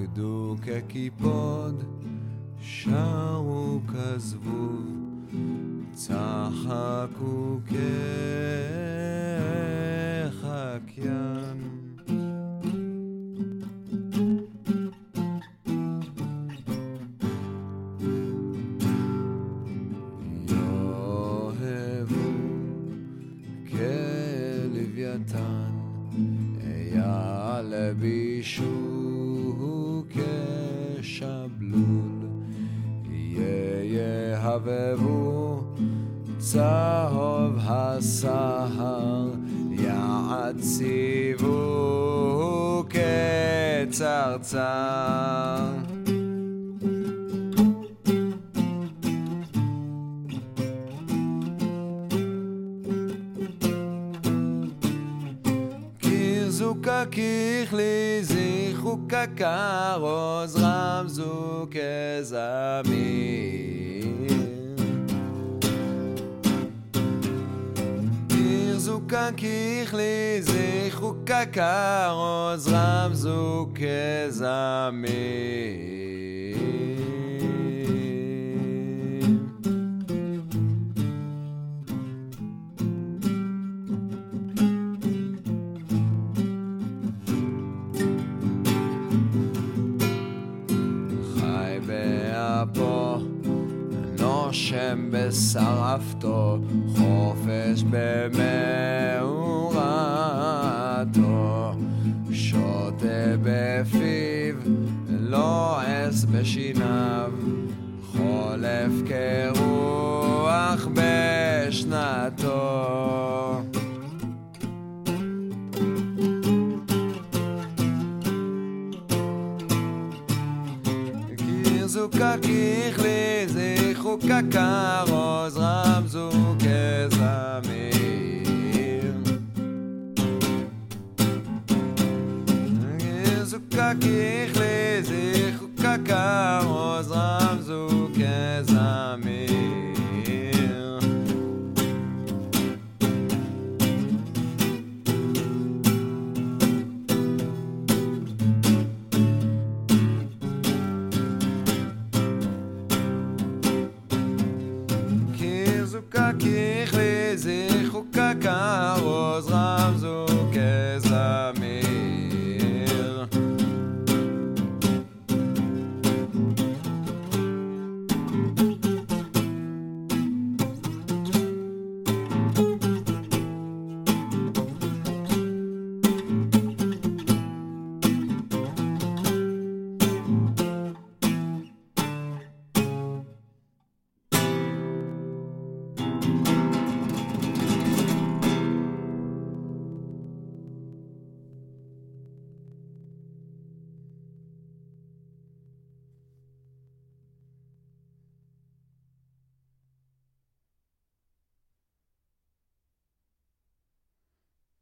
רקדו כקיפוד, שרו כזבוב, צחקו כחקיין. יאהבו יהבבו צהוב הסהר, יעציבו כצרצר. Kirzuka kichli zichuka karoz ramzu kezamir Kirzuka kichli zichuka karoz ramzu kezamir חי באפו, נושם בשרפתו, חופש במאורתו, שותה בפיו, לועס בשיניו, חולף כרוח בשנתו. ריחו קקר, עוז רמזו כזמיר. זוקק יכלי, זיחו קקר, עוז רמזו כזמיר. איך זע חוקה קערוז רעם זע